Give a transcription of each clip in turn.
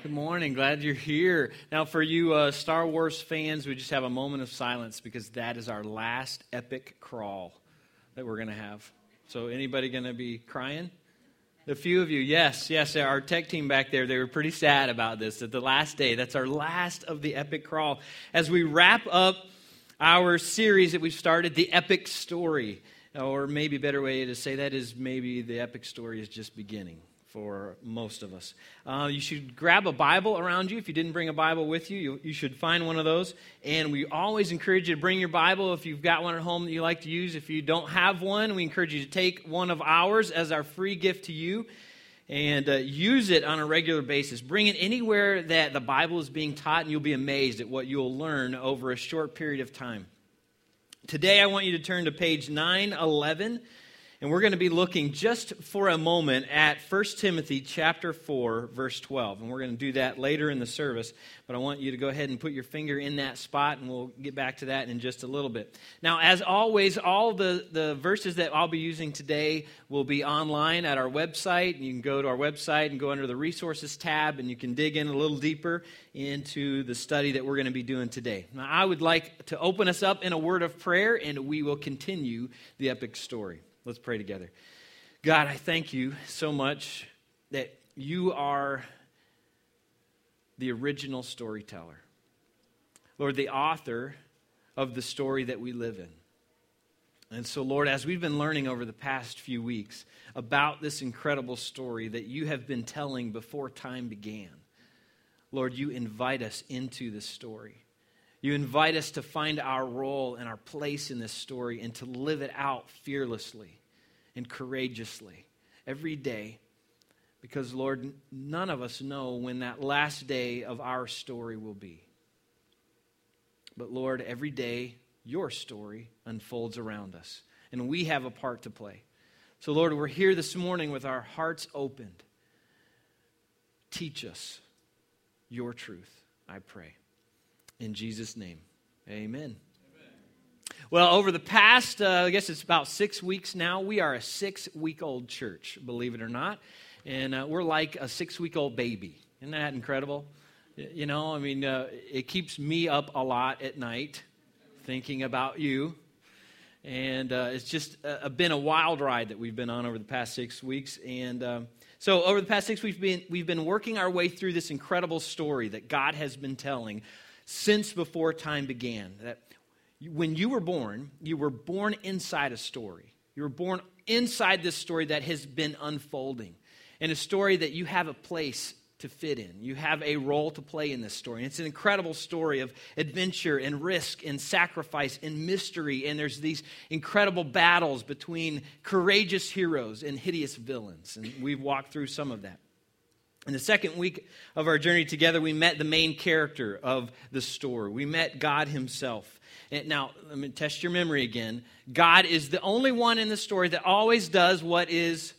Good morning. Glad you're here. Now, for you uh, Star Wars fans, we just have a moment of silence because that is our last epic crawl that we're going to have. So, anybody going to be crying? A few of you, yes, yes. Our tech team back there, they were pretty sad about this. That the last day, that's our last of the epic crawl. As we wrap up our series that we've started, the epic story, or maybe better way to say that is maybe the epic story is just beginning for most of us. Uh, you should grab a Bible around you. If you didn't bring a Bible with you, you, you, should find one of those. And we always encourage you to bring your Bible if you've got one at home that you like to use. If you don't have one, we encourage you to take one of ours as our free gift to you and uh, use it on a regular basis. Bring it anywhere that the Bible is being taught, and you'll be amazed at what you'll learn over a short period of time. Today, I want you to turn to page 911 and we're going to be looking just for a moment at 1 Timothy chapter 4 verse 12. And we're going to do that later in the service, but I want you to go ahead and put your finger in that spot and we'll get back to that in just a little bit. Now, as always, all the, the verses that I'll be using today will be online at our website. You can go to our website and go under the resources tab and you can dig in a little deeper into the study that we're going to be doing today. Now, I would like to open us up in a word of prayer and we will continue the epic story. Let's pray together. God, I thank you so much that you are the original storyteller. Lord, the author of the story that we live in. And so, Lord, as we've been learning over the past few weeks about this incredible story that you have been telling before time began, Lord, you invite us into the story. You invite us to find our role and our place in this story and to live it out fearlessly and courageously every day because, Lord, none of us know when that last day of our story will be. But, Lord, every day your story unfolds around us, and we have a part to play. So, Lord, we're here this morning with our hearts opened. Teach us your truth, I pray. In Jesus' name, amen. Well, over the past, uh, I guess it's about six weeks now, we are a six week old church, believe it or not. And uh, we're like a six week old baby. Isn't that incredible? You know, I mean, uh, it keeps me up a lot at night thinking about you. And uh, it's just uh, been a wild ride that we've been on over the past six weeks. And um, so, over the past six weeks, we've been, we've been working our way through this incredible story that God has been telling since before time began. That when you were born, you were born inside a story. You were born inside this story that has been unfolding, and a story that you have a place to fit in. You have a role to play in this story. And it's an incredible story of adventure and risk and sacrifice and mystery. And there's these incredible battles between courageous heroes and hideous villains. And we've walked through some of that. In the second week of our journey together, we met the main character of the story. We met God Himself. Now, let me test your memory again. God is the only one in the story that always does what is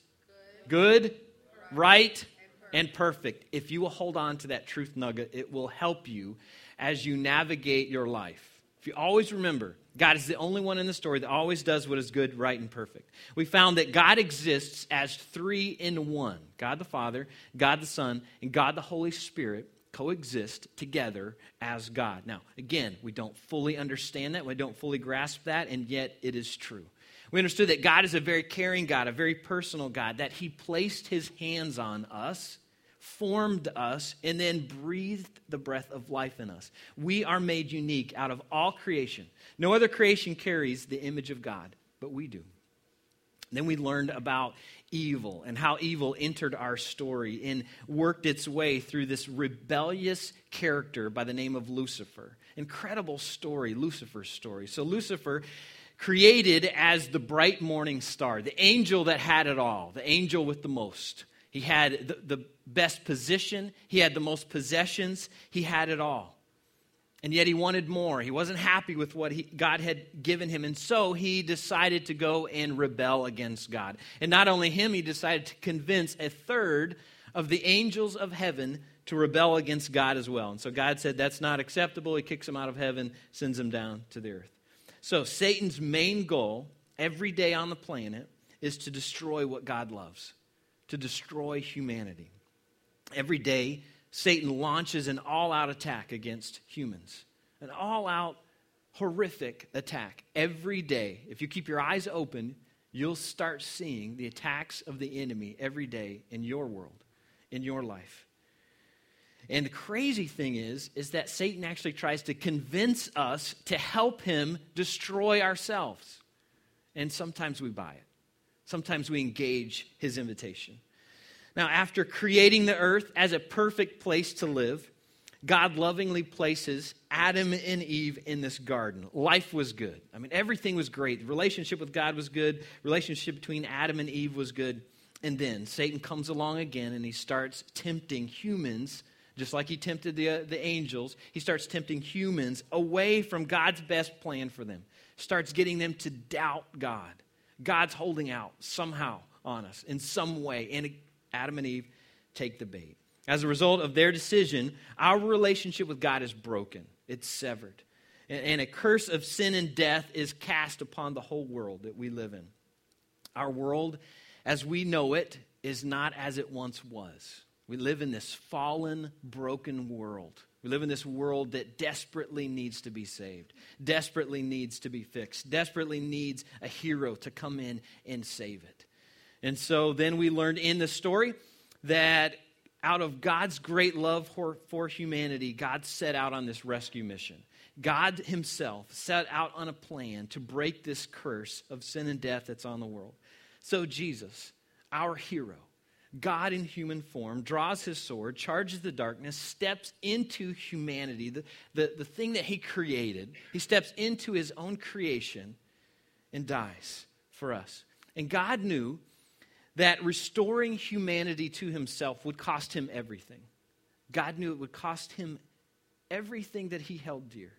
good, good right, and perfect. If you will hold on to that truth nugget, it will help you as you navigate your life. If you always remember, God is the only one in the story that always does what is good, right, and perfect. We found that God exists as three in one God the Father, God the Son, and God the Holy Spirit coexist together as God. Now, again, we don't fully understand that, we don't fully grasp that, and yet it is true. We understood that God is a very caring God, a very personal God, that He placed His hands on us, formed us, and then breathed the breath of life in us. We are made unique out of all creation. No other creation carries the image of God, but we do. Then we learned about evil and how evil entered our story and worked its way through this rebellious character by the name of Lucifer. Incredible story, Lucifer's story. So, Lucifer, created as the bright morning star, the angel that had it all, the angel with the most. He had the, the best position, he had the most possessions, he had it all. And yet he wanted more. He wasn't happy with what he, God had given him. And so he decided to go and rebel against God. And not only him, he decided to convince a third of the angels of heaven to rebel against God as well. And so God said, That's not acceptable. He kicks him out of heaven, sends him down to the earth. So Satan's main goal every day on the planet is to destroy what God loves, to destroy humanity. Every day, Satan launches an all out attack against humans, an all out, horrific attack every day. If you keep your eyes open, you'll start seeing the attacks of the enemy every day in your world, in your life. And the crazy thing is, is that Satan actually tries to convince us to help him destroy ourselves. And sometimes we buy it. Sometimes we engage his invitation. Now, after creating the earth as a perfect place to live, God lovingly places Adam and Eve in this garden. Life was good. I mean, everything was great. The relationship with God was good. Relationship between Adam and Eve was good. And then Satan comes along again and he starts tempting humans just like he tempted the, uh, the angels, he starts tempting humans away from God's best plan for them. Starts getting them to doubt God. God's holding out somehow on us in some way. And Adam and Eve take the bait. As a result of their decision, our relationship with God is broken, it's severed. And, a curse of sin and death is cast upon the whole world that we live in. Our world, as we know it, is not as it once was. We live in this fallen, broken world. We live in this world that desperately needs to be saved, desperately needs to be fixed, desperately needs a hero to come in and save it. And so then we learned in the story that out of God's great love for, for humanity, God set out on this rescue mission. God Himself set out on a plan to break this curse of sin and death that's on the world. So, Jesus, our hero, God in human form, draws his sword, charges the darkness, steps into humanity, the, the, the thing that he created. He steps into his own creation and dies for us. And God knew that restoring humanity to himself would cost him everything. God knew it would cost him everything that he held dear.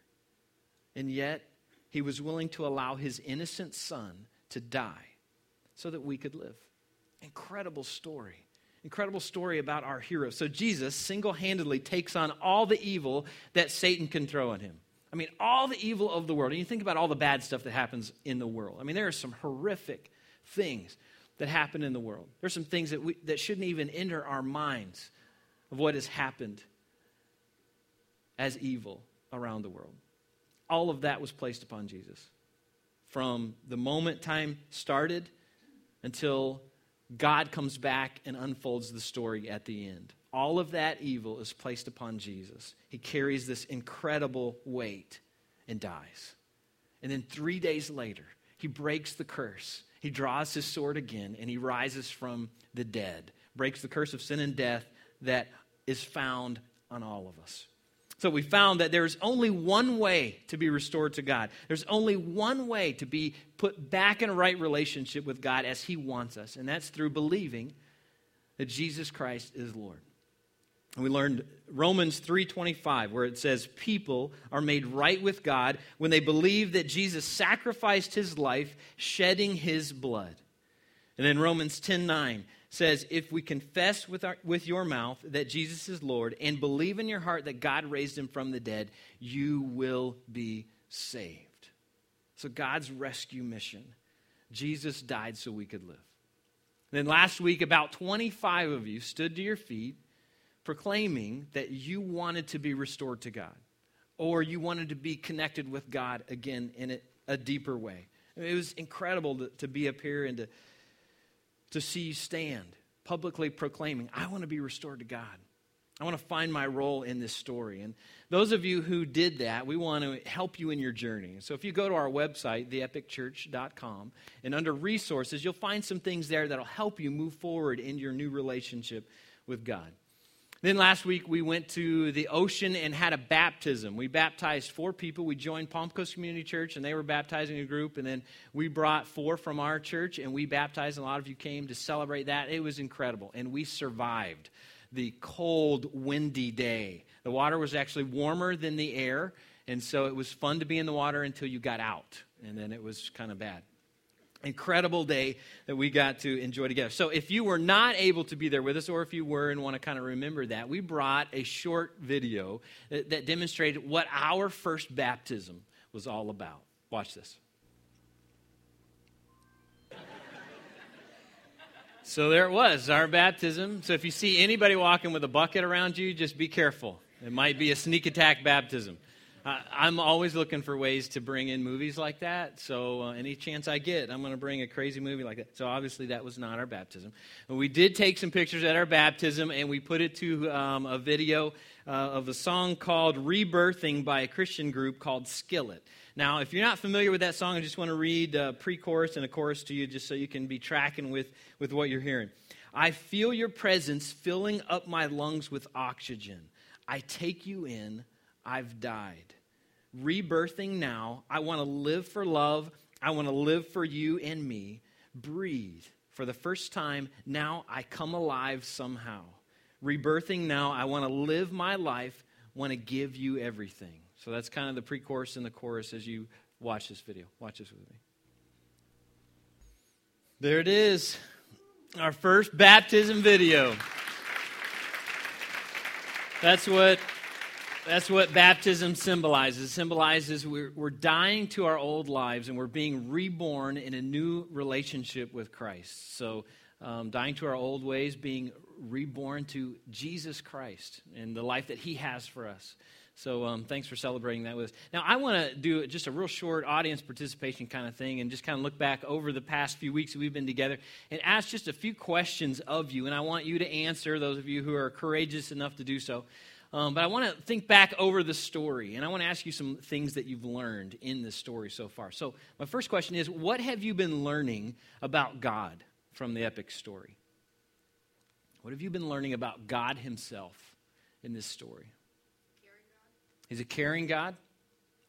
And yet, he was willing to allow his innocent son to die so that we could live. Incredible story. Incredible story about our hero. So Jesus single handedly takes on all the evil that Satan can throw at him. I mean, all the evil of the world. And you think about all the bad stuff that happens in the world. I mean, there are some horrific things that happen in the world. There's some things that, we, that shouldn't even enter our minds of what has happened as evil around the world. All of that was placed upon Jesus. From the moment time started until God comes back and unfolds the story at the end. All of that evil is placed upon Jesus. He carries this incredible weight and dies. And then three days later, he breaks the curse. He draws his sword again and he rises from the dead, breaks the curse of sin and death that is found on all of us. So we found that there's only one way to be restored to God. There's only one way to be put back in a right relationship with God as He wants us, and that's through believing that Jesus Christ is Lord. And we learned Romans 3:25 where it says people are made right with God when they believe that Jesus sacrificed his life shedding his blood. And then Romans 10:9 says, If we confess with, our, with your mouth that Jesus is Lord and believe in your heart that God raised him from the dead, you will be saved. So, God's rescue mission Jesus died so we could live. then last week, about 25 of you stood to your feet proclaiming that you wanted to be restored to God or you wanted to be connected with God again in a, a deeper way. it was incredible to, to be up here and to to see you stand publicly proclaiming, I want to be restored to God. I want to find my role in this story. And those of you who did that, we want to help you in your journey. So if you go to our website, theepicchurch.com, and under resources, you'll find some things there that'll help you move forward in your new relationship with God. Then last week we went to the ocean and had a baptism. We baptized four people. We joined Palm Coast Community Church and they were baptizing a group. And then we brought four from our church and we baptized. And a lot of you came to celebrate that. It was incredible. And we survived the cold, windy day. The water was actually warmer than the air. And so it was fun to be in the water until you got out. And then it was kind of bad incredible day that we got to enjoy together. So, if you were not able to be there with us, or if you were and want to kind of remember that, we brought a short video that, that demonstrated what our first baptism was all about. Watch this. So there it was, our baptism. So if you see anybody walking with a bucket around you, just be careful. It might be a sneak attack baptism. I'm always looking for ways to bring in movies like that. So uh, any chance I get, I'm going to bring a crazy movie like that. So obviously that was not our baptism. But we did take some pictures at our baptism, and we put it to um, a video uh, of a song called "Rebirthing" by a Christian group called Skillet. Now, if you're not familiar with that song, I just want to read a pre-chorus and a chorus to you, just so you can be tracking with with what you're hearing. I feel your presence filling up my lungs with oxygen. I take you in I've died. Rebirthing now. I want to live for love. I want to live for you and me. Breathe. For the first time, now I come alive somehow. Rebirthing now. I want to live my life, want to give you everything. So that's kind of the pre chorus and the chorus as you watch this video. Watch this with me. There it is. Our first baptism video. That's what that's what baptism symbolizes. It symbolizes we're, we're dying to our old lives and we're being reborn in a new relationship with Christ. So, um, dying to our old ways, being reborn to Jesus Christ and the life that He has for us. So, um, thanks for celebrating that with us. Now, I want to do just a real short audience participation kind of thing and just kind of look back over the past few weeks that we've been together and ask just a few questions of you. And I want you to answer, those of you who are courageous enough to do so. Um, but I want to think back over the story, and I want to ask you some things that you've learned in this story so far. So, my first question is What have you been learning about God from the epic story? What have you been learning about God Himself in this story? He's a caring God.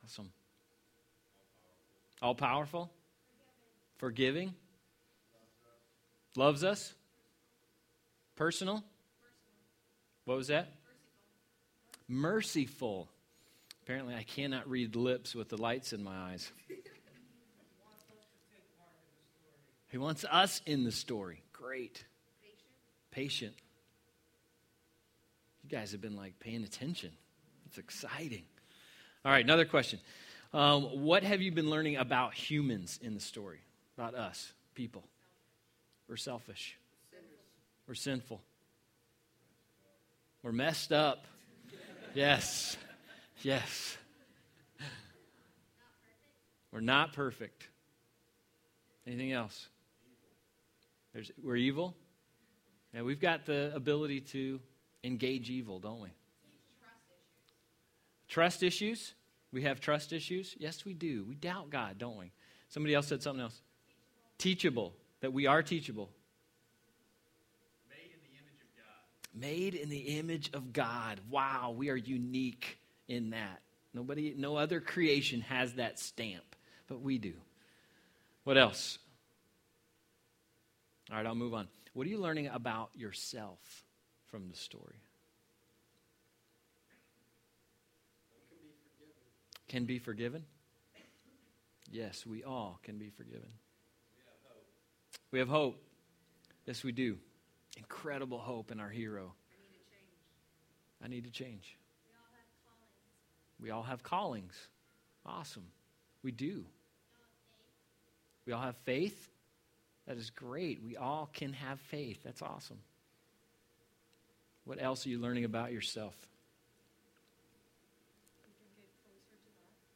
Awesome. All powerful. Forgiving. Loves us. Personal. What was that? Merciful. Apparently, I cannot read lips with the lights in my eyes. He wants us in the story. Great. Patient. You guys have been like paying attention. It's exciting. All right, another question. Um, what have you been learning about humans in the story? About us, people? We're selfish. We're sinful. We're messed up. Yes. Yes. We're not perfect. Anything else? There's, we're evil. Yeah, we've got the ability to engage evil, don't we? Trust issues. trust issues. We have trust issues. Yes, we do. We doubt God, don't we? Somebody else said something else. Teachable. teachable. That we are teachable. Made in the image of God. Wow, we are unique in that. Nobody, no other creation has that stamp, but we do. What else? All right, I'll move on. What are you learning about yourself from the story? Can be forgiven? Yes, we all can be forgiven. We have hope. We have hope. Yes, we do. Incredible hope in our hero. I need to change. We all have callings. Awesome. We do. We all have faith. That is great. We all can have faith. That's awesome. What else are you learning about yourself?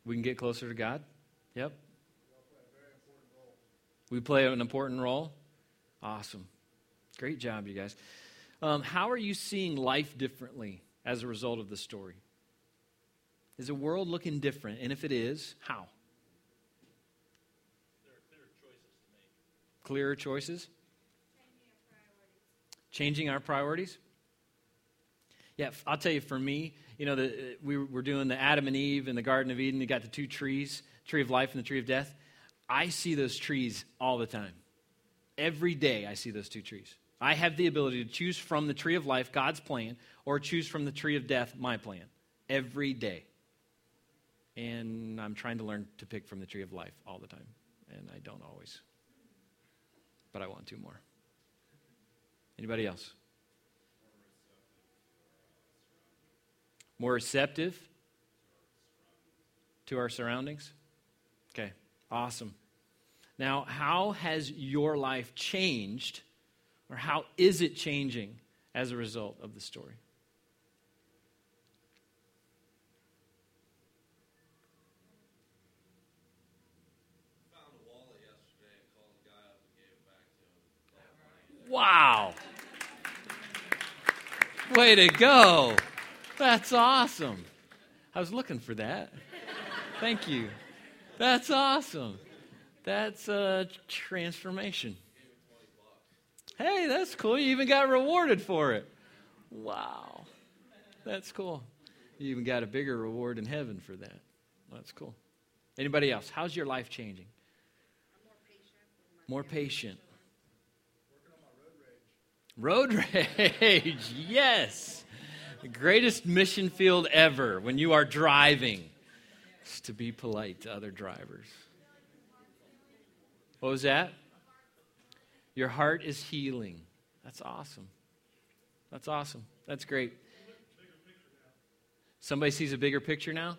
We can get closer to God. Yep. We play an important role. Awesome. Great job, you guys. Um, how are you seeing life differently as a result of the story? Is the world looking different? And if it is, how? Clearer choices? Changing our priorities? Yeah, I'll tell you, for me, you know, the, we were doing the Adam and Eve in the Garden of Eden. You got the two trees, tree of life and the tree of death. I see those trees all the time. Every day I see those two trees. I have the ability to choose from the tree of life, God's plan, or choose from the tree of death, my plan, every day. And I'm trying to learn to pick from the tree of life all the time. And I don't always. But I want to more. Anybody else? More receptive to our surroundings? Okay, awesome. Now, how has your life changed Or how is it changing as a result of the story? Wow. Way to go. That's awesome. I was looking for that. Thank you. That's awesome. That's a transformation. Hey, that's cool. You even got rewarded for it. Wow. That's cool. You even got a bigger reward in heaven for that. That's cool. Anybody else? How's your life changing? More patient. Road rage, Road rage, yes. The greatest mission field ever when you are driving is to be polite to other drivers. What was that? Your heart is healing. That's awesome. That's awesome. That's great. Somebody sees a bigger picture now?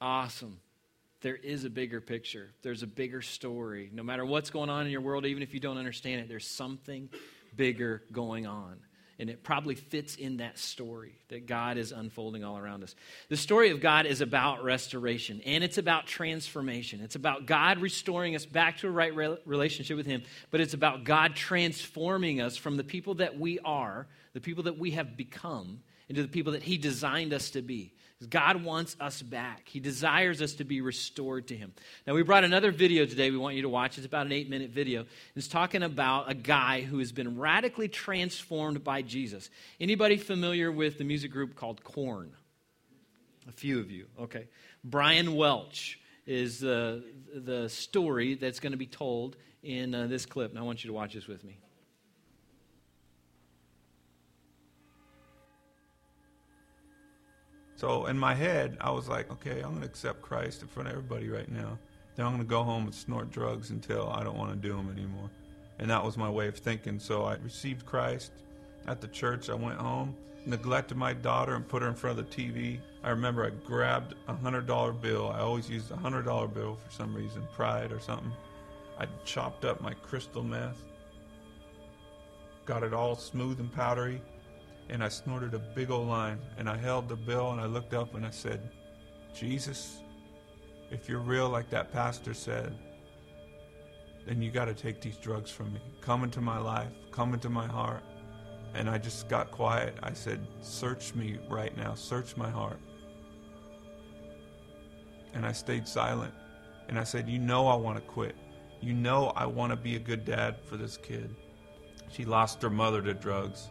Awesome there is a bigger picture. There's a bigger story. No matter what's going on in your world, even if you don't understand it, there's something bigger going on. And it probably fits in that story that God is unfolding all around us. The story of God is about restoration and it's about transformation. It's about God restoring us back to a right relationship with Him, but it's about God transforming us from the people that we are, the people that we have become, into the people that He designed us to be. God wants us back. He desires us to be restored to Him. Now, we brought another video today we want you to watch. It's about an eight minute video. It's talking about a guy who has been radically transformed by Jesus. Anybody familiar with the music group called Korn? A few of you. Okay. Brian Welch is the, the story that's going to be told in uh, this clip. And I want you to watch this with me. So in my head, I was like, okay, I'm going to accept Christ in front of everybody right now. Then I'm going to go home and snort drugs until I don't want to do them anymore. And that was my way of thinking. So I received Christ at the church. I went home, neglected my daughter, and put her in front of the TV. I remember I grabbed a $100 bill. I always used a $100 bill for some reason, pride or something. I chopped up my crystal meth, got it all smooth and powdery, and I snorted a big old line. And I held the bill and I looked up and I said, Jesus, if you're real like that pastor said, then you got to take these drugs from me. Come into my life, come into my heart. And I just got quiet. I said, Search me right now, search my heart. And I stayed silent. And I said, You know I want to quit. You know I want to be a good dad for this kid. She lost her mother to drugs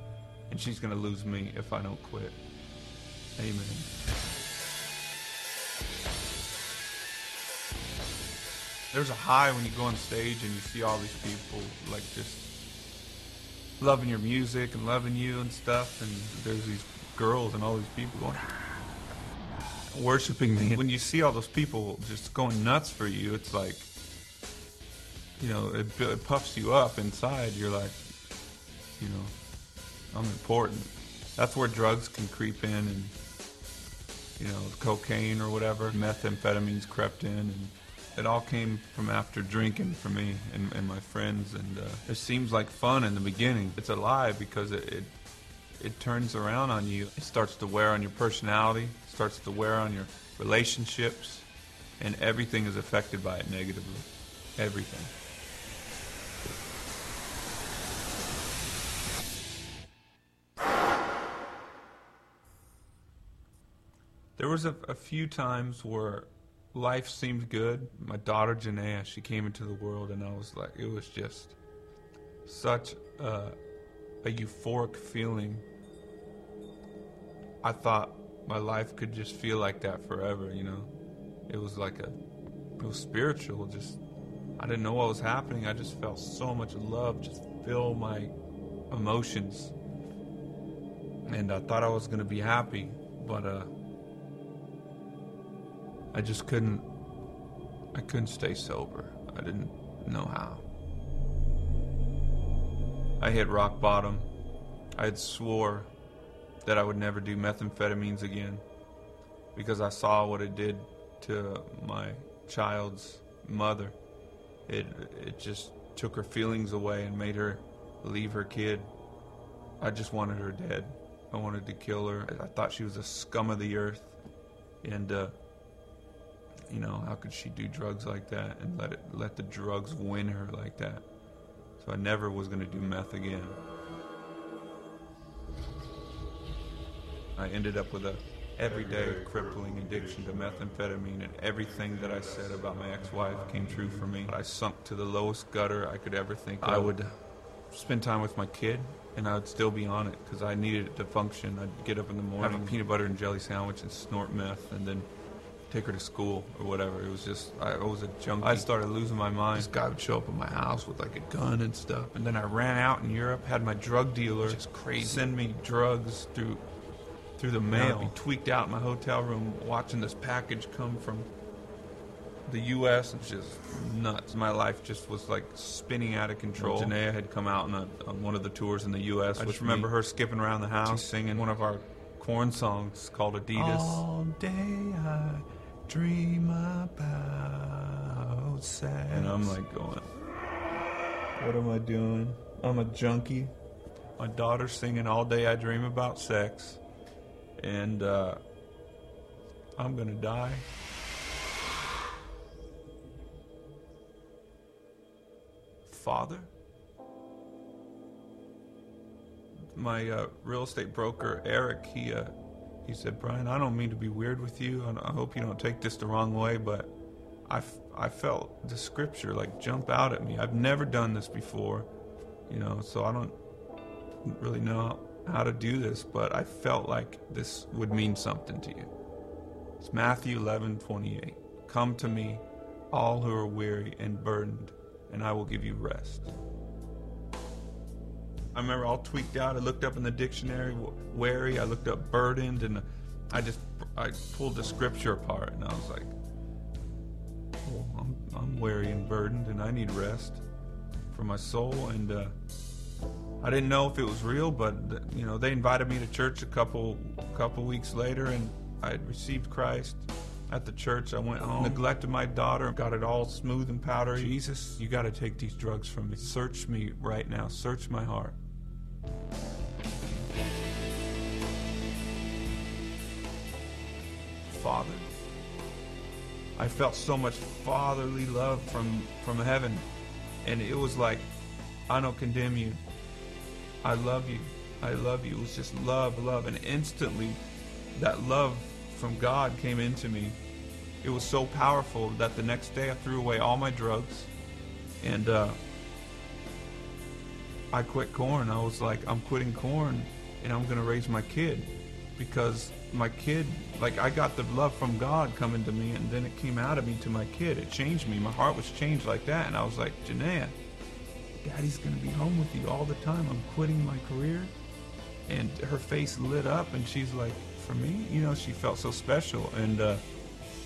and she's going to lose me if I don't quit. Amen. There's a high when you go on stage and you see all these people like just loving your music and loving you and stuff, and there's these girls and all these people going ah, worshiping me. When you see all those people just going nuts for you, it's like you know it, it puffs you up inside. You're like, you know, I'm important. That's where drugs can creep in and, you know, cocaine or whatever, methamphetamines crept in. And it all came from after drinking for me and, and my friends. And uh, it seems like fun in the beginning. It's a lie because it, it, it turns around on you. It starts to wear on your personality, it starts to wear on your relationships, and everything is affected by it negatively. Everything. There was a, a few times where life seemed good. My daughter Jennea, she came into the world, and I was like, it was just such a, a euphoric feeling. I thought my life could just feel like that forever, you know. It was like a, it was spiritual. Just, I didn't know what was happening. I just felt so much love just fill my emotions, and I thought I was gonna be happy, but uh I just couldn't. I couldn't stay sober. I didn't know how. I hit rock bottom. I had swore that I would never do methamphetamines again because I saw what it did to my child's mother. it it just took her feelings away and made her leave her kid. I just wanted her dead. I wanted to kill her. I thought she was a scum of the earth, and uh, you know how could she do drugs like that and let it let the drugs win her like that? So I never was going to do meth again. I ended up with a everyday crippling addiction to methamphetamine, and everything that I said about my ex-wife came true for me. I sunk to the lowest gutter I could ever think. Of. I would spend time with my kid, and I would still be on it because I needed it to function. I'd get up in the morning, have a peanut butter and jelly sandwich, and snort meth, and then take her to school or whatever. It was just I, was a junkie. I started losing my mind. This guy would show up at my house with like a gun and stuff, and then I ran out in Europe, had my drug dealer just crazy send me drugs through through the mail. I'd be tweaked out in my hotel room watching this package come from the U.S. It's just nuts. My life just was like spinning out of control. Jennea had come out on, a, on one of the tours in the U.S. I just remember me. her skipping around the house, singing one of our Korn songs called Adidas. All day I dream about sex. And I'm like going, what am I doing? I'm a junkie. My daughter's singing All Day I Dream About Sex. And uh, I'm going to die. Father? My uh, real estate broker, Eric, he, uh, he said, Brian, I don't mean to be weird with you. I hope you don't take this the wrong way, but I, I felt the scripture like jump out at me. I've never done this before, you know, so I don't really know how to do this, but I felt like this would mean something to you. It's Matthew 11 28. Come to me, all who are weary and burdened, and I will give you rest. I remember all tweaked out. I looked up in the dictionary, wary. I looked up burdened, and I just I pulled the scripture apart, and I was like, well, I'm, I'm weary and burdened, and I need rest for my soul. And uh, I didn't know if it was real, but you know, they invited me to church a couple couple weeks later, and I had received Christ at the church. I went home, neglected my daughter, got it all smooth and powdery. Jesus, you got to take these drugs from me. Search me right now. Search my heart. Father. I felt so much fatherly love from from heaven, and it was like, I don't condemn you. I love you. I love you. It was just love, love. And instantly, that love from God came into me. It was so powerful that the next day I threw away all my drugs and uh, I quit Korn. I was like, I'm quitting Korn and I'm going to raise my kid because my kid, like, I got the love from God coming to me and then it came out of me to my kid. It changed me. My heart was changed like that. And I was like, Jennea, Daddy's going to be home with you all the time. I'm quitting my career. And her face lit up, and she's like, For me? You know, she felt so special. And uh,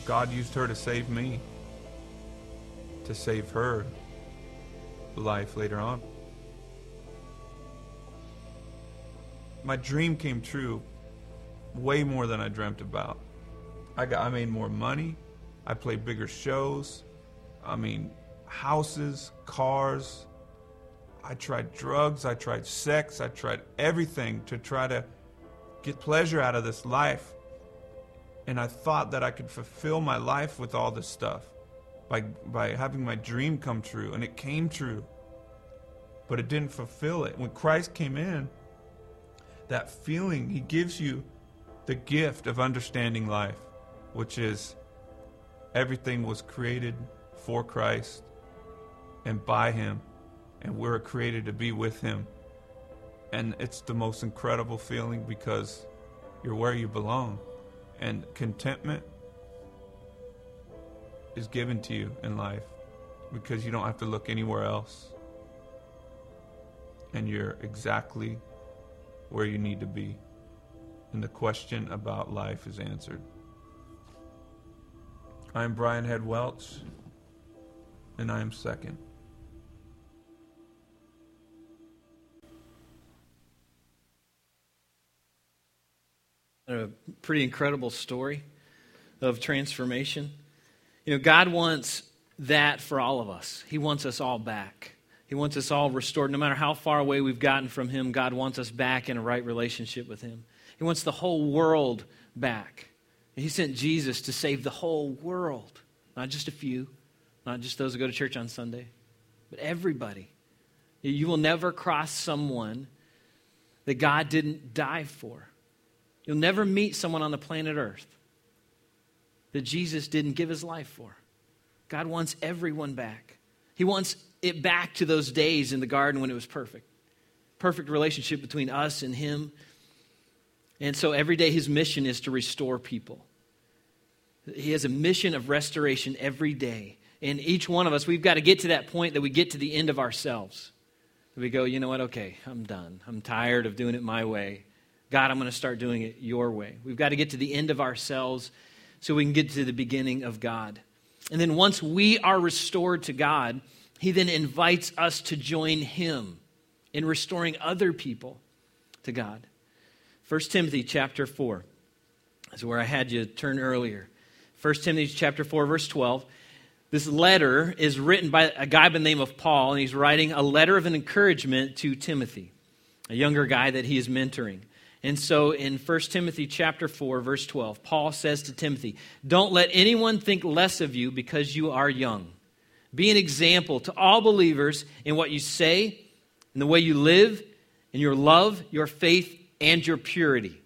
God used her to save me, to save her life later on. My dream came true way more than I dreamt about. I got I made more money. I played bigger shows. I mean, houses, cars, I tried drugs, I tried sex, I tried everything to try to get pleasure out of this life. And I thought that I could fulfill my life with all this stuff by, by having my dream come true. And it came true. But it didn't fulfill it. When Christ came in, that feeling, He gives you the gift of understanding life, which is everything was created for Christ and by Him and we're created to be with Him. And it's the most incredible feeling because you're where you belong. And contentment is given to you in life because you don't have to look anywhere else. And you're exactly where you need to be. And the question about life is answered. I'm Brian Head Welch, and I am second. A pretty incredible story of transformation. You know, God wants that for all of us. He wants us all back. He wants us all restored. No matter how far away we've gotten from Him, God wants us back in a right relationship with Him. He wants the whole world back. He sent Jesus to save the whole world, not just a few, not just those who go to church on Sunday, but everybody. You will never cross someone that God didn't die for. You'll never meet someone on the planet Earth that Jesus didn't give his life for. God wants everyone back. He wants it back to those days in the garden when it was perfect. Perfect relationship between us and him. And so every day his mission is to restore people. He has a mission of restoration every day. And each one of us, we've got to get to that point that we get to the end of ourselves. We go, you know what? Okay, I'm done. I'm tired of doing it my way. God, I'm going to start doing it your way. We've got to get to the end of ourselves so we can get to the beginning of God. And then once we are restored to God, He then invites us to join Him in restoring other people to God. 1 Timothy chapter 4 is where I had you turn earlier. 1 Timothy chapter 4, verse 12. This letter is written by a guy by the name of Paul, and he's writing a letter of encouragement to Timothy, a younger guy that he is mentoring. And so in 1 Timothy chapter 4 verse 12, Paul says to Timothy, "Don't let anyone think less of you because you are young. Be an example to all believers in what you say, in the way you live, in your love, your faith, and your purity."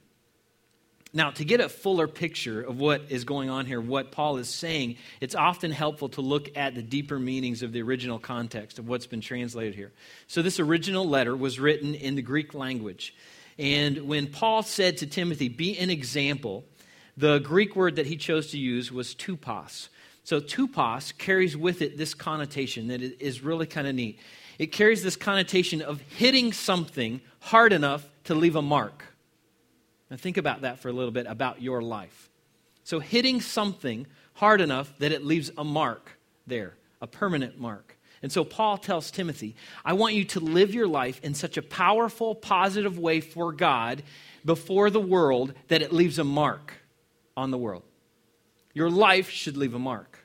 Now, to get a fuller picture of what is going on here, what Paul is saying, it's often helpful to look at the deeper meanings of the original context of what's been translated here. So, this original letter was written in the Greek language. And when Paul said to Timothy, be an example, the Greek word that he chose to use was tupos. So, tupas carries with it this connotation that is really kind of neat. It carries this connotation of hitting something hard enough to leave a mark. Now, think about that for a little bit about your life. So, hitting something hard enough that it leaves a mark there, a permanent mark. And so, Paul tells Timothy, I want you to live your life in such a powerful, positive way for God before the world that it leaves a mark on the world. Your life should leave a mark.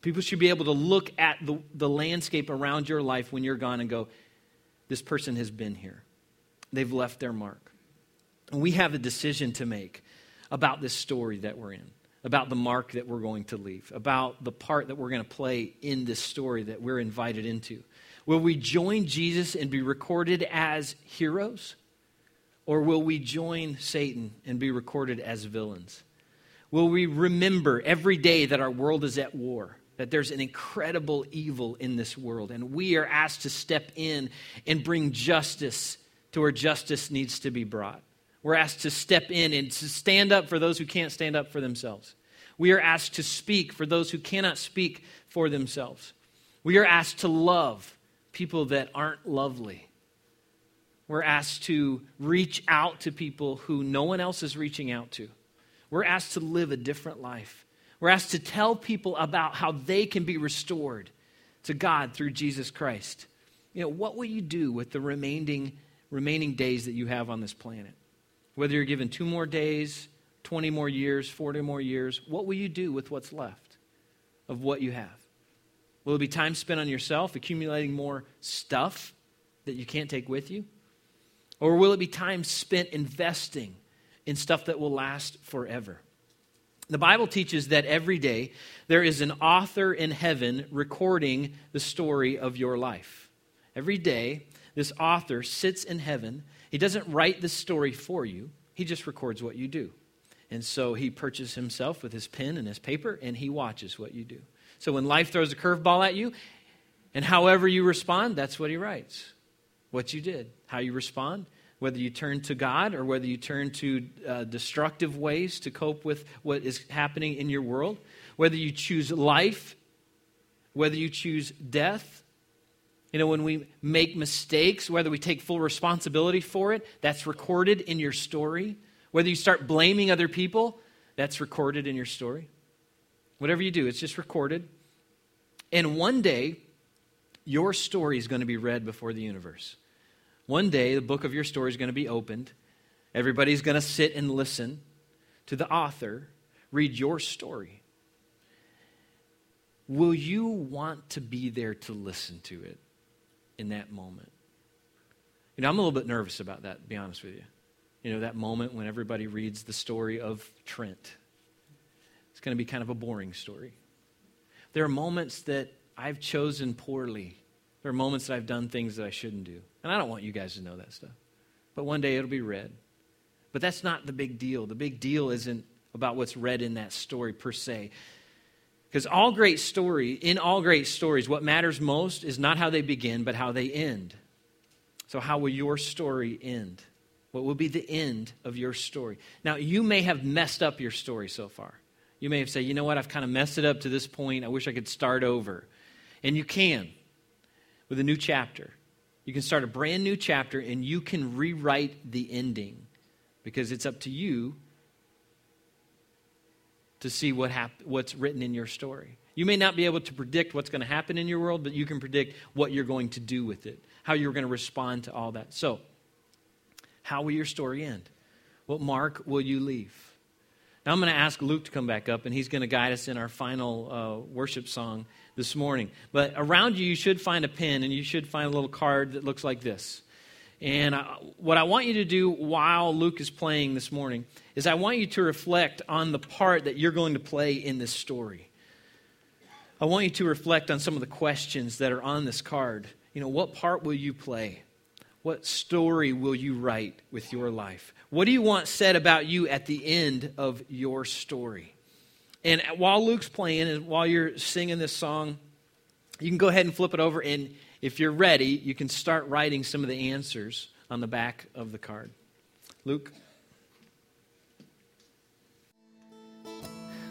People should be able to look at the, the landscape around your life when you're gone and go, This person has been here. They've left their mark. And we have a decision to make about this story that we're in, about the mark that we're going to leave, about the part that we're going to play in this story that we're invited into. Will we join Jesus and be recorded as heroes? Or will we join Satan and be recorded as villains? Will we remember every day that our world is at war, that there's an incredible evil in this world, and we are asked to step in and bring justice to where justice needs to be brought? We're asked to step in and to stand up for those who can't stand up for themselves. We are asked to speak for those who cannot speak for themselves. We are asked to love people that aren't lovely. We're asked to reach out to people who no one else is reaching out to. We're asked to live a different life. We're asked to tell people about how they can be restored to God through Jesus Christ. You know, what will you do with the remaining, remaining days that you have on this planet? Whether you're given two more days, 20 more years, 40 more years, what will you do with what's left of what you have? Will it be time spent on yourself, accumulating more stuff that you can't take with you? Or will it be time spent investing in stuff that will last forever? The Bible teaches that every day there is an author in heaven recording the story of your life. Every day, this author sits in heaven he doesn't write the story for you, he just records what you do. And so he perches himself with his pen and his paper, and he watches what you do. So when life throws a curveball at you, and however you respond, that's what he writes. What you did, how you respond, whether you turn to God or whether you turn to uh, destructive ways to cope with what is happening in your world, whether you choose life, whether you choose death, you know, when we make mistakes, whether we take full responsibility for it, that's recorded in your story. Whether you start blaming other people, that's recorded in your story. Whatever you do, it's just recorded. And one day, your story is going to be read before the universe. One day, the book of your story is going to be opened. Everybody's going to sit and listen to the author read your story. will you want to be there to listen to it in that moment? You know, I'm a little bit nervous about that, to be honest with you. You know, that moment when everybody reads the story of Trent. It's going to be kind of a boring story. There are moments that I've chosen poorly. There are moments that I've done things that I shouldn't do. And I don't want you guys to know that stuff. But one day it'll be read. But that's not the big deal. The big deal isn't about what's read in that story per se. Because all great story, in all great stories, what matters most is not how they begin, but how they end. So, how will your story end? What will be the end of your story? Now, you may have messed up your story so far. You may have said, you know what, I've kind of messed it up to this point. I wish I could start over. And you can with a new chapter. You can start a brand new chapter and you can rewrite the ending because it's up to you to see what hap- what's written in your story. You may not be able to predict what's going to happen in your world, but you can predict what you're going to do with it, how you're going to respond to all that. So, how will your story end? What mark will you leave? Now, I'm going to ask Luke to come back up, and he's going to guide us in our final uh, worship song this morning. But around you, you should find a pen, and you should find a little card that looks like this. And I, what I want you to do while Luke is playing this morning is I want you to reflect on the part that you're going to play in this story. I want you to reflect on some of the questions that are on this card. You know, what part will you play? What story will you write with your life? What do you want said about you at the end of your story? And while Luke's playing and while you're singing this song, you can go ahead and flip it over. And if you're ready, you can start writing some of the answers on the back of the card. Luke?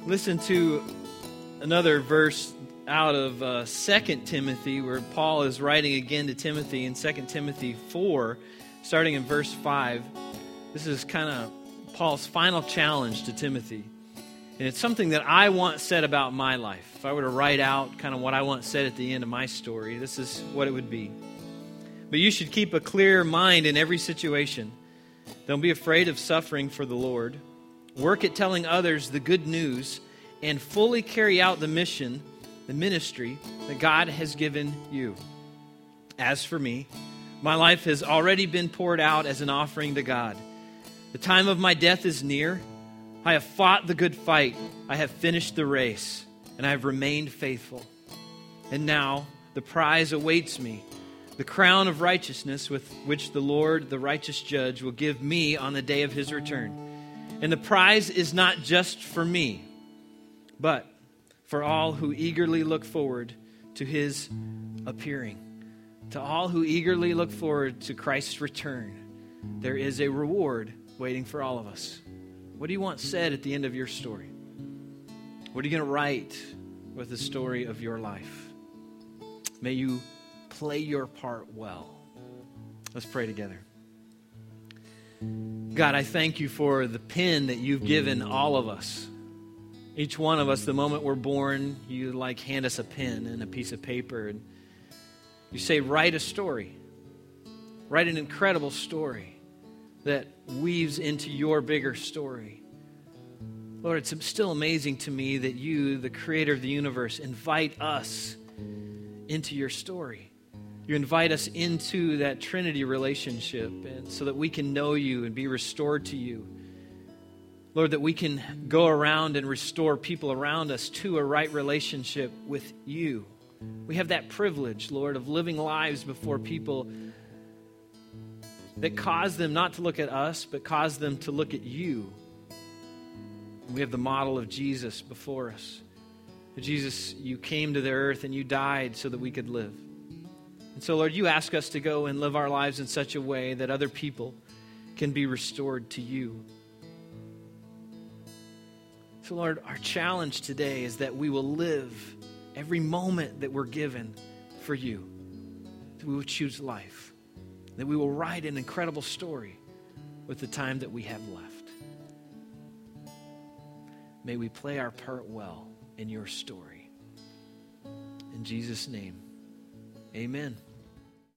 Listen to another verse out of uh, 2 Timothy, where Paul is writing again to Timothy in 2 Timothy 4, starting in verse 5. This is kind of Paul's final challenge to Timothy. And it's something that I want said about my life. If I were to write out kind of what I want said at the end of my story, this is what it would be. But you should keep a clear mind in every situation. Don't be afraid of suffering for the Lord. Work at telling others the good news and fully carry out the mission, the ministry that God has given you. As for me, my life has already been poured out as an offering to God. The time of my death is near. I have fought the good fight. I have finished the race, and I have remained faithful. And now the prize awaits me the crown of righteousness with which the Lord, the righteous judge, will give me on the day of his return. And the prize is not just for me, but for all who eagerly look forward to his appearing. To all who eagerly look forward to Christ's return, there is a reward waiting for all of us. What do you want said at the end of your story? What are you going to write with the story of your life? May you play your part well. Let's pray together. God, I thank you for the pen that you've given all of us. Each one of us, the moment we're born, you like hand us a pen and a piece of paper, and you say, write a story. Write an incredible story that weaves into your bigger story. Lord, it's still amazing to me that you, the creator of the universe, invite us into your story. You invite us into that Trinity relationship and so that we can know you and be restored to you. Lord, that we can go around and restore people around us to a right relationship with you. We have that privilege, Lord, of living lives before people that cause them not to look at us, but cause them to look at you. We have the model of Jesus before us. Jesus, you came to the earth and you died so that we could live. And so, Lord, you ask us to go and live our lives in such a way that other people can be restored to you. So, Lord, our challenge today is that we will live every moment that we're given for you, that we will choose life that we will write an incredible story with the time that we have left. May we play our part well in your story. In Jesus' name, amen.